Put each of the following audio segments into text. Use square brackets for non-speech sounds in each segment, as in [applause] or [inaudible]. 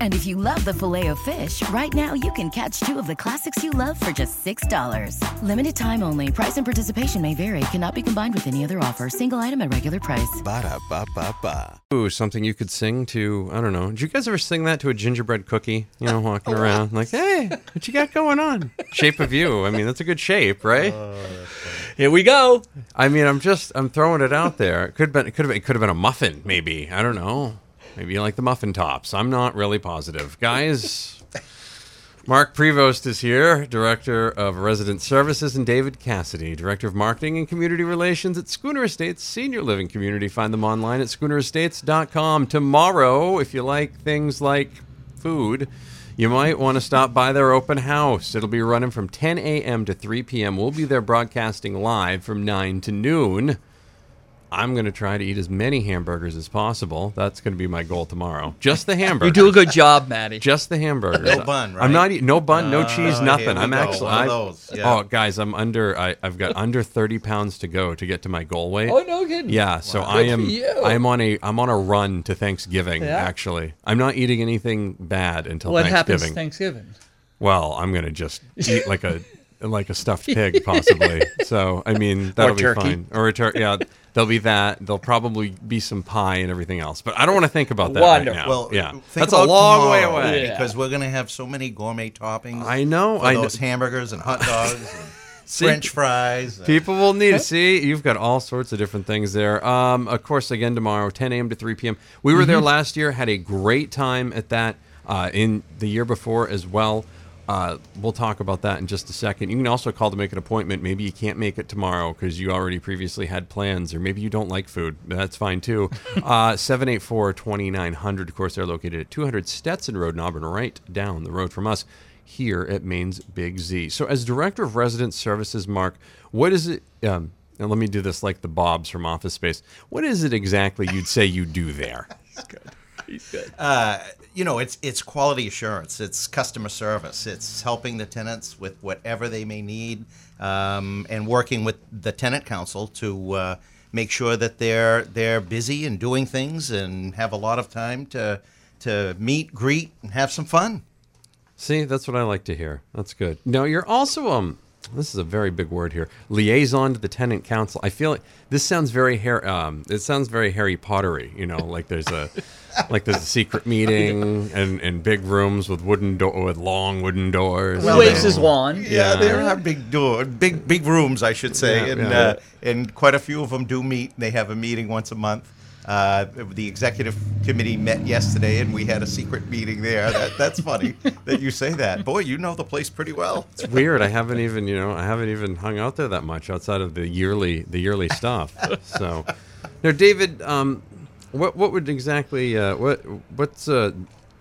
And if you love the filet of fish, right now you can catch two of the classics you love for just $6. Limited time only. Price and participation may vary. Cannot be combined with any other offer. Single item at regular price. Ba da ba ba ba. Ooh, something you could sing to, I don't know. Did you guys ever sing that to a gingerbread cookie? You know, [laughs] walking around like, hey, what you got going on? Shape of you. I mean, that's a good shape, right? Oh, Here we go. I mean, I'm just, I'm throwing it out there. It could have been, it could have, it could have been a muffin, maybe. I don't know. Maybe you like the muffin tops. I'm not really positive, guys. Mark Prevost is here, Director of Resident Services, and David Cassidy, Director of Marketing and Community Relations at Schooner Estates Senior Living Community. Find them online at schoonerestates.com. Tomorrow, if you like things like food, you might want to stop by their open house. It'll be running from 10 a.m. to 3 p.m. We'll be there broadcasting live from 9 to noon. I'm going to try to eat as many hamburgers as possible. That's going to be my goal tomorrow. Just the hamburger. [laughs] You do a good job, Maddie. Just the hamburger. No bun, right? I'm not eating no bun, no Oh, cheese, nothing. I'm go. actually. One of I- those, yeah. Oh, guys, I'm under. I, I've got under 30 pounds to go to get to my goal weight. Oh, no kidding. Yeah, so I am. I'm on a. I'm on a run to Thanksgiving. Yeah. Actually, I'm not eating anything bad until What happens Thanksgiving. Thanksgiving? well, I'm gonna just eat like a [laughs] like a stuffed [laughs] pig, possibly. so I mean that'll be turkey. fine. Or a turkey. Yeah, there'll be that. There'll probably be some pie and everything else. But I don't want to think about that Wonderful. right now. Well, yeah, that's a long way away. Yeah. because we're going to have so many gourmet toppings. I know. For I know. those hamburgers and hot dogs, and [laughs] See, French fries. and- People will need to see. You've got all sorts of different things there. Um, of course, again tomorrow, 10 a.m. to 3 p.m. We were Mm-hmm. there last year, had a great time at that. Uh, in the year before as well. Uh, we'll talk about that in just a second. You can also call to make an appointment. Maybe you can't make it tomorrow because you already previously had plans, or maybe you don't like food. That's fine too. [laughs] Uh, 784 2900. Of course, they're located at 200 Stetson Road in Auburn, right down the road from us here at Maine's Big Z. So, as Director of Resident Services, Mark, what is it? Um, and let me do this like the Bobs from Office Space. What is it exactly you'd say you do there? [laughs] He's good. He's good. Uh, you know, it's it's quality assurance, it's customer service, it's helping the tenants with whatever they may need, um, and working with the tenant council to uh, make sure that they're they're busy and doing things and have a lot of time to to meet, greet, and have some fun. See, that's what I like to hear. That's good. Now, you're also um. This is a very big word here. Liaison to the tenant council. I feel like this sounds very Harry. Um, it sounds very Harry Pottery. You know, like there's a, [laughs] like there's a secret meeting and, and big rooms with wooden door with long wooden doors. He Well, waves his wand. Yeah, Yeah. there are big door, big big rooms, I should say, Yeah, and yeah. Uh, and quite a few of them do meet. They have a meeting once a month. Uh, the executive committee met yesterday, and we had a secret meeting there. That, that's funny [laughs] that you say that. Boy, you know the place pretty well. It's weird. I haven't even, you know, I haven't even hung out there that much outside of the yearly, the yearly stuff. So, [laughs] now, David, um, what what would exactly uh, what what's uh,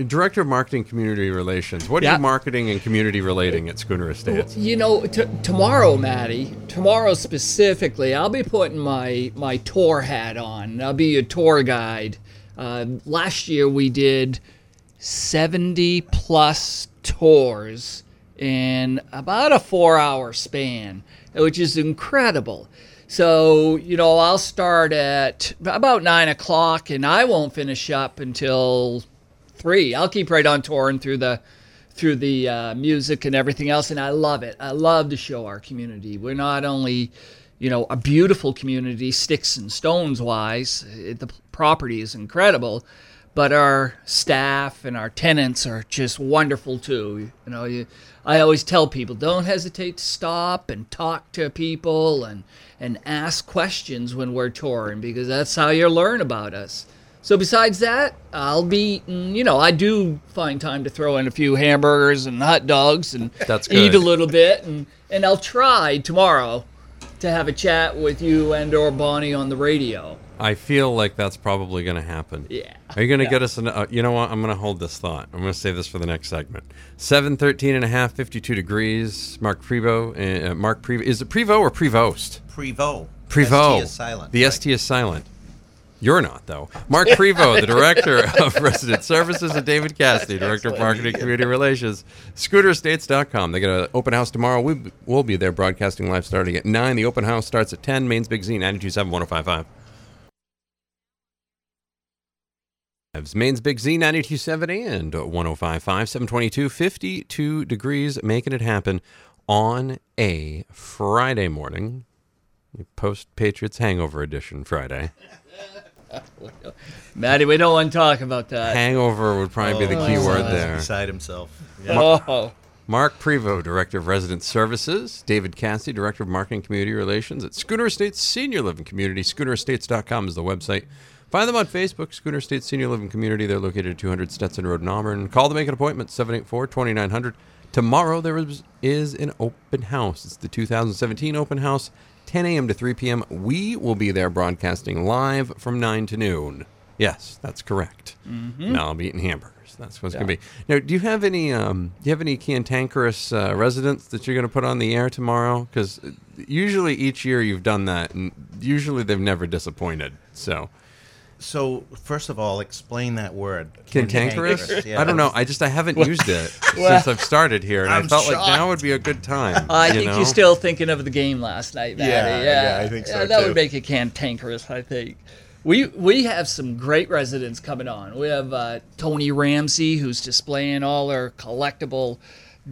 director of marketing community relations? What are you marketing and community relating at Schooner Estates? You know, t- tomorrow, Maddie, tomorrow specifically, I'll be putting my my tour hat on. I'll be a tour guide. Uh, last year we did 70 plus tours in about a four hour span, which is incredible. So, you know, I'll start at about nine o'clock and I won't finish up until three. I'll keep right on touring through the through the uh, music and everything else, and I love it. I love to show our community. We're not only, you know, a beautiful community, sticks and stones wise. It, the property is incredible, but our staff and our tenants are just wonderful too. You know, you, I always tell people don't hesitate to stop and talk to people and and ask questions when we're touring because that's how you learn about us. So besides that, I'll be, mm, you know, I do find time to throw in a few hamburgers and hot dogs and That's eat a little bit, and and I'll try tomorrow to have a chat with you and or Bonnie on the radio. I feel like that's probably going to happen. Yeah. Are you going to get us an, uh, you know what? I'm going to hold this thought. I'm going to save this for the next segment. 7, 13 and a half, 52 degrees. Mark Prevo, uh, Mark Prevo. Is it Prevo or Prevost? Prevo. Prevo. ST is silent. The right. ST is silent. You're not, though. Mark Prevo, the Director [laughs] of Resident Services, and David Cassidy, Director of Marketing and Community Relations. SchoonerEstates.com. They got an open house tomorrow. We will be there broadcasting live starting at 9. The open house starts at 10. Maine's Big Z, 927 1055. Maine's Big Z 927 and 1055, 722, 52 degrees, making it happen on a Friday morning. Post Patriots Hangover Edition Friday. [laughs] [laughs] Maddie, we don't want to talk about that. Hangover would probably be the oh, key Oh, word he's there. Beside himself. Oh, Mark Prevo, Director of Resident Services. David Cassidy, Director of Marketing and Community Relations at Schooner Estates Senior Living Community. SchoonerEstates.com is the website. Find them on Facebook, Schooner Estates Senior Living Community. They're located at 200 Stetson Road in Auburn. Call to make an appointment, 784 2900. Tomorrow there is, is an open house. It's the 2017 open house, 10 a.m. to 3 p.m. We will be there broadcasting live from 9 to noon. Yes, that's correct. Mm-hmm. I'll be eating hamburgers. That's what it's going to be. Now, do you have any um, do you have any cantankerous uh, residents that you're going to put on the air tomorrow? Because usually each year you've done that, and usually they've never disappointed. So So first of all, explain that word. cantankerous? Yeah. I don't know. I just I haven't used it [laughs] since I've started here, and i I'm felt like now would be a good time. I you think know? you're still thinking of the game last night, Maddie. Yeah, Yeah, yeah, I think so, Yeah, that too. would make it cantankerous, I think. We we have some great residents coming on. We have uh, Tony Ramsey, who's displaying all her collectible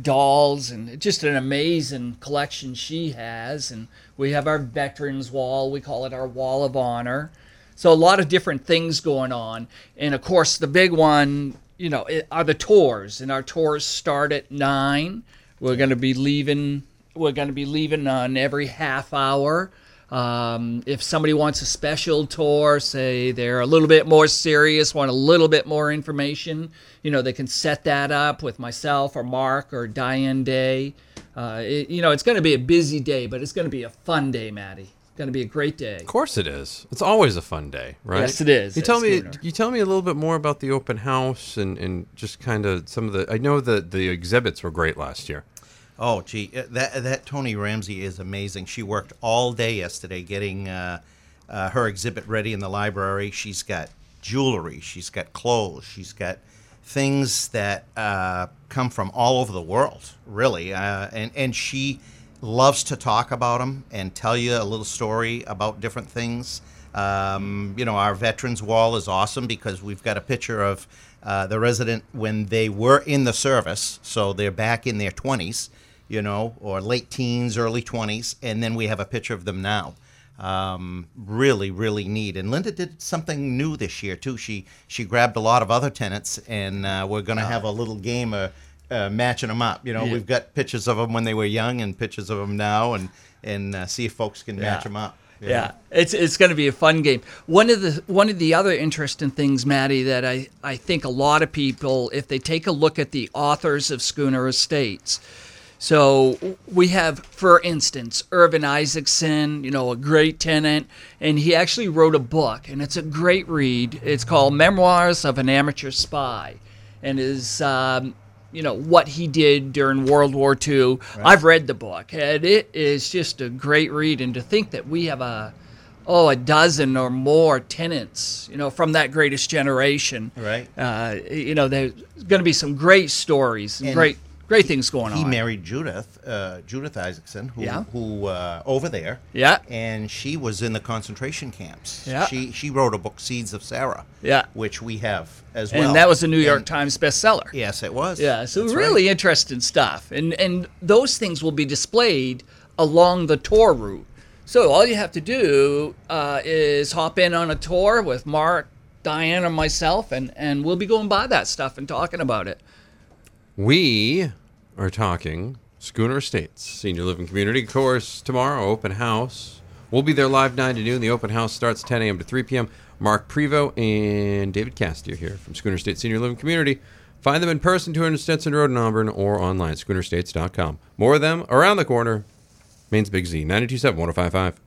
dolls and just an amazing collection she has. And we have our veterans wall. We call it our wall of honor. So a lot of different things going on, and of course the big one, you know, are the tours. And our tours start at nine. We're going to be leaving. We're going to be leaving on every half hour. Um, if somebody wants a special tour, say they're a little bit more serious, want a little bit more information, you know, they can set that up with myself or Mark or Diane Day. Uh, it, you know, it's going to be a busy day, but it's going to be a fun day, Maddie. It's going to be a great day. Of course it is. It's always a fun day, right? Yes, it is You tell me. Schooner. You tell me a little bit more about the open house and, and just kind of some of the. I know that the exhibits were great last year. Oh, gee, uh, that that Tony Ramsey is amazing. She worked all day yesterday getting uh, uh, her exhibit ready in the library. She's got jewelry, she's got clothes, she's got things that uh, come from all over the world, really. Uh, and and she loves to talk about them and tell you a little story about different things. Um, you know, our veterans wall is awesome because we've got a picture of uh, the resident when they were in the service, so they're back in their 20s, you know, or late teens, early 20s, and then we have a picture of them now. Um, really, really neat. And Linda did something new this year too. She she grabbed a lot of other tenants, and uh, we're going to have a little game of uh, matching them up. You know, we've got pictures of them when they were young and pictures of them now, and and uh, see if folks can match them up. you Yeah, it's it's going to be a fun game. One of the one of the other interesting things, Maddie, that I I think a lot of people, if they take a look at the authors of Schooner Estates, so we have, for instance, Irvin Isaacson, you know, a great tenant, and he actually wrote a book, and it's a great read. It's called Memoirs of an Amateur Spy, and is um, you know what he did during World War II. I've read the book, and it is just a great read. And to think that we have a oh a dozen or more tenants, you know, from that greatest generation, Right. Uh, you know, there's going to be some great stories, and And great great things going he on. He married Judith, uh, Judith Isaacson, who, Yeah. who uh, over there. Yeah. And she was in the concentration camps. Yeah. She she wrote a book, Seeds of Sarah. Yeah. Which we have as and well. And that was a New York And- Times bestseller. Yes, it was. Yeah, so That's really right. interesting stuff, and and those things will be displayed along the tour route. So all you have to do uh, is hop in on a tour with Mark, Diane, or myself, and and we'll be going by that stuff and talking about it. We are talking Schooner Estates Senior Living Community. Of course, tomorrow, open house. We'll be there live 9 to noon. The open house starts 10 a.m. to 3 p.m. Mark Prevo and David Cassidy are here from Schooner Estates Senior Living Community. Find them in person, 200 Stetson Road in Auburn, or online at schoonerestates.com. More of them around the corner. Maine's Big Z, 927 1055.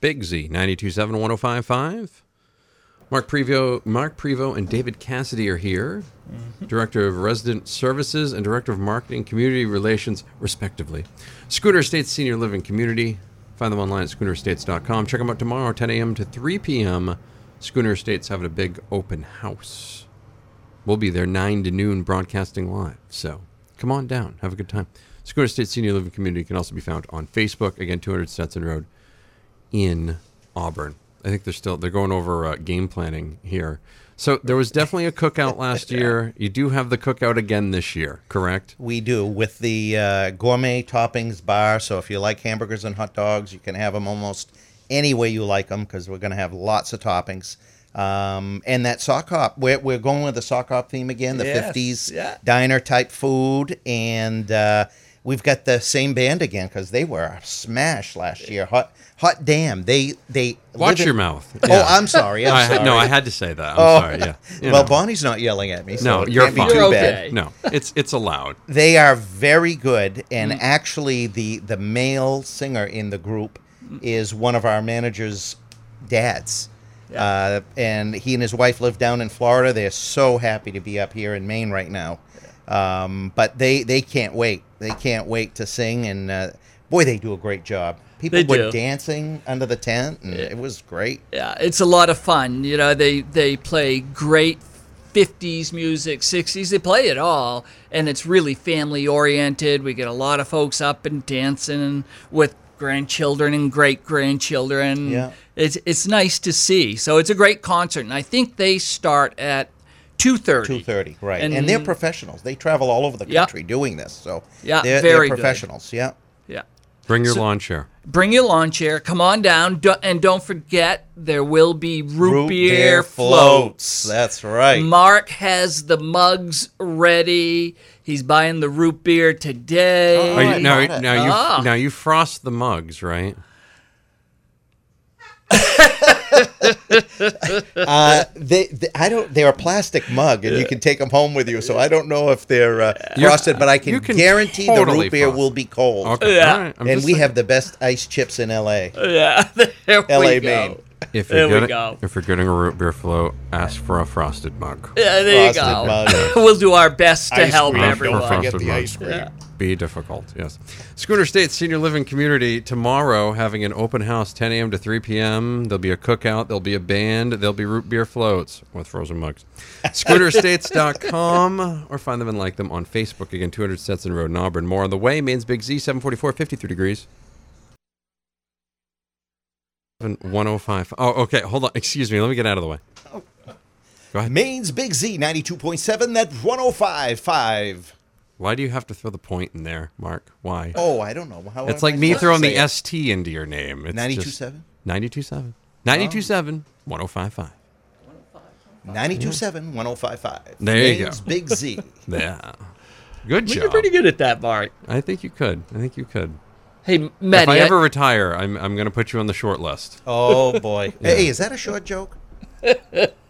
Big Z, 927 1055. Mark Prevo, Mark Prevo, and David Cassidy are here, mm-hmm. Director of Resident Services and Director of Marketing Community Relations, respectively. Schooner Estates Senior Living Community. Find them online at schoonerestates.com. Check them out tomorrow, 10 a.m. to 3 p.m. Schooner Estates having a big open house. We'll be there 9 to noon broadcasting live. So come on down. Have a good time. Schooner Estates Senior Living Community can also be found on Facebook. Again, 200 Stetson Road in Auburn. I think they're still they're going over uh, game planning here. So there was definitely a cookout [laughs] last year. You do have the cookout again this year, correct? We do with the uh, gourmet toppings bar. So if you like hamburgers and hot dogs, you can have them almost any way you like them because we're going to have lots of toppings. Um, and that sock hop, we're, we're going with the sock hop theme again, the Yes, 50s yeah. diner type food. And uh, we've got the same band again because they were a smash last year. Hot Hot Damn. They, they Watch live in- your mouth. Oh, I'm sorry. I'm I had, sorry. no, I had to say that. I'm Oh. sorry. Yeah. [laughs] You well, know. Bonnie's not yelling at me. So No, it you're can't be fine. too You're bad. no, it's it's allowed. They are very good, and Mm. actually, the the male singer in the group is one of our manager's dads. Uh, and he and his wife live down in Florida. They're so happy to be up here in Maine right now. Um, but they they can't wait. They can't wait to sing, and uh, boy, they do a great job. People They were do. dancing under the tent, and it was great. Yeah, it's a lot of fun. You know, they they play great 50s music, 60s. They play it all, and it's really family oriented. We get a lot of folks up and dancing with grandchildren and great grandchildren. Yeah. it's it's nice to see. So it's a great concert, and I think they start at 2:30. Two thirty, right? And, And- they're professionals. They travel all over the Yeah. country doing this. So Yeah, they're, very they're good. professionals. Yeah. Yeah. Bring your lawn chair. Bring your lawn chair. Come on down, do, and don't forget there will be root, beer, floats. That's right. Mark has the mugs ready. He's buying the root beer today. Are you, I now, now you Ah. now you frost the mugs, right? [laughs] [laughs] Uh, they, they, I don't. They're a plastic mug, and you can take them home with you. So I don't know if they're uh, You're- frosted, but I can, can guarantee totally the root beer frost will be cold. Okay. Yeah. all right. I'm And we saying. have the best ice chips in L.A. yeah, [laughs] there LA, we go. Maine. If There you're we getting, go. if you're getting a root beer float, ask for a frosted mug. Yeah, there you go. [laughs] we'll do our best to Ice help cream. everyone. Don't Forget the mug. ice cream be difficult. Yes. Schooner Estates Senior Living Community tomorrow having an open house 10 a.m. to 3 p.m. There'll be a cookout, there'll be a band, there'll be root beer floats with frozen mugs. SchoonerEstates.com or find them and like them on Facebook. Again, 200 Stetson Road and Auburn. More on the way. Maine's Big Z, 744, 53 degrees. 105. Oh, okay. Hold on. Excuse me. Let me get out of the way. Oh. Go ahead. Maine's Big Z, 92.7. That's 105.5. Why do you have to throw the point in there, Mark? Why? Oh, I don't know. How It's like I me throwing the it? ST into your name. It's 92.7? 92.7. 92.7. 105.5. 92.7, 1055. There you Maine's go. Big Z. [laughs] Yeah. Good job. You're pretty good at that, Mark. I think you could. I think you could. Hey, if Maddie, I I- ever retire, I'm, I'm going to put you on the short list. Oh, boy. [laughs] Hey, is that a short joke? [laughs]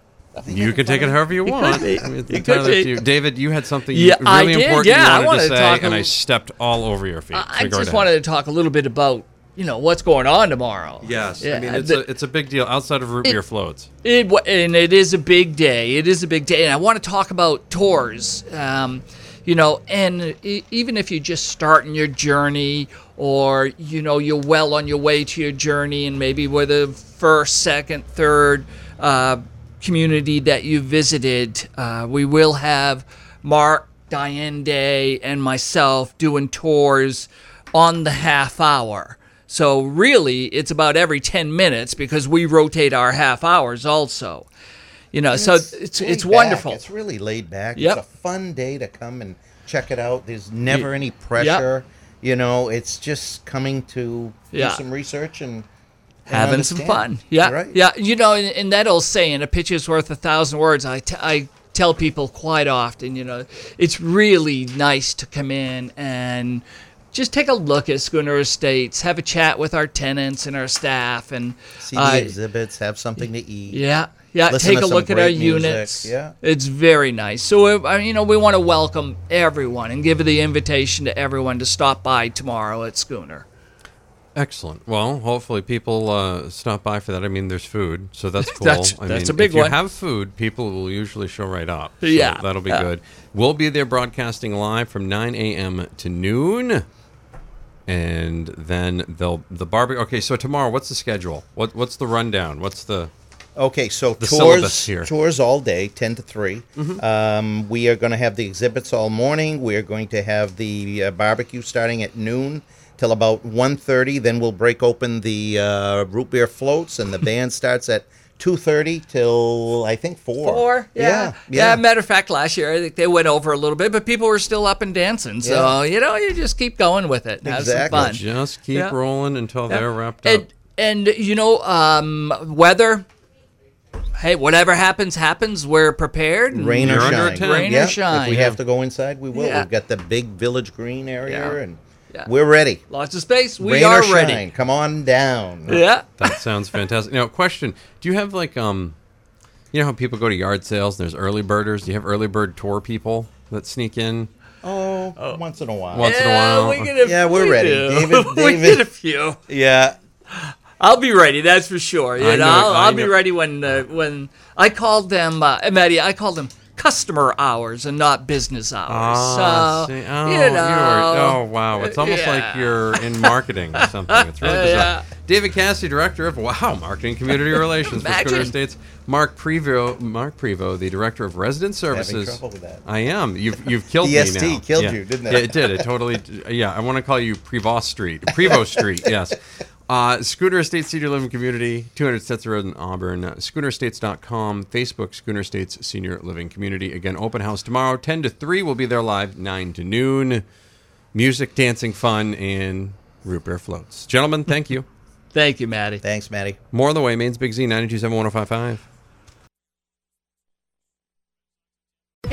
You can take it however you want. be. I mean, it's entirely up to you. David, you had something Yeah, I really did. important Yeah, I you wanted wanted to to say, talk a and I stepped all over your feet. I So go just ahead. wanted to talk a little bit about, you know, what's going on tomorrow. Yes. I mean, it's, the- a, it's a big deal outside of root beer floats. It, wa- and it is a big day. It is a big day, and I want to talk about tours. Um, you know, and e- even if you're just starting your journey, or you know you're well on your way to your journey, and maybe we're the first, second, third uh, community that you visited, uh, we will have Mark, Diane Day, and myself doing tours on the half hour. So really, it's about every 10 minutes because we rotate our half hours also. You know, so it's laid it's back. wonderful. It's really laid back. Yep. It's a fun day to come and check it out. There's never any pressure. You know, it's just coming to Yeah. do some research and having some fun. Yeah, Right. yeah. You know, and, and that old saying, "A picture's worth a thousand words." I, t- I tell people quite often. You know, it's really nice to come in and just take a look at Schooner Estates, have a chat with our tenants and our staff, and See the uh, exhibits, have something to eat. Yeah, yeah. Listen take a look at our music, units. yeah. it's very nice. So, uh, you know, we want to welcome everyone and give the invitation to everyone to stop by tomorrow at Schooner. Excellent. Well, hopefully people uh, stop by for that. I mean, there's food, so that's [laughs] cool. That's- I that's mean, a big one. if you have food, people will usually show right up. So Yeah, that'll be yeah. good. We'll be there broadcasting live from 9 a.m. to noon, and then they'll the barbecue. Okay, so tomorrow, what's the schedule? What what's the rundown? What's the Okay, so The tours here. Mm-hmm. tours all day, ten to 3 Um, we are going to have the exhibits all morning. We are going to have the uh, barbecue starting at noon till about 1.30. Then we'll break open the uh, root beer floats, and the [laughs] band starts at two thirty till I think four. Four, yeah. yeah, Matter of fact, last year I think they went over a little bit, but people were still up and dancing. So you know, you just keep going with it. and Have some Exactly. fun. just keep Yeah. rolling until they're wrapped up? And, and you know, um, weather. Hey, whatever happens, happens. We're prepared. Rain or shine. a tent. Rain or Yeah, shine. If we have to go inside, we will. Yeah. We've got the big village green area, Yeah. and Yeah. we're ready. Lots of space. We Rain are or ready. shine, come on down. [laughs] Yeah. That sounds fantastic. Now, question: Do you have like um, you know how people go to yard sales and there's early birders? Do you have early bird tour people that sneak in? Oh, once in a while. Once in a while. we get a, Yeah, we're we ready. do. David- [laughs] we David- get a few. Yeah. I'll be ready. That's for sure. You I know, know- I'll, I I'll be ready when uh, when I called them, uh, Maddie. I called them customer hours and not business hours. Ah, so see- oh, you you know, are- oh wow! It's almost yeah. like you're in marketing or something. It's really [laughs] bizarre. Yeah. David Cassidy, director of Wow Marketing Community [laughs] Relations for Schooner Imagine. Estates. Mark Prevo, Mark Prevo, the director of Resident Services. with that. I am. You've you've killed The me [laughs] ST now. killed Yeah. you, didn't it? Yeah, it did. It totally. Yeah, I want to call you Prevost Street, Prevost Street. Yes. Uh, Schooner Estates Senior Living Community, 200 Stetson Road in Auburn. Uh, SchoonerEstates.com, Facebook, Schooner Estates Senior Living Community. Again, open house tomorrow, 10 to 3. We'll be there live, 9 to noon. Music, dancing, fun, and root beer floats. Gentlemen, thank you. [laughs] Thank you, Maddie. Thanks, Maddie. More on the way. Maine's Big Z, 927-1055.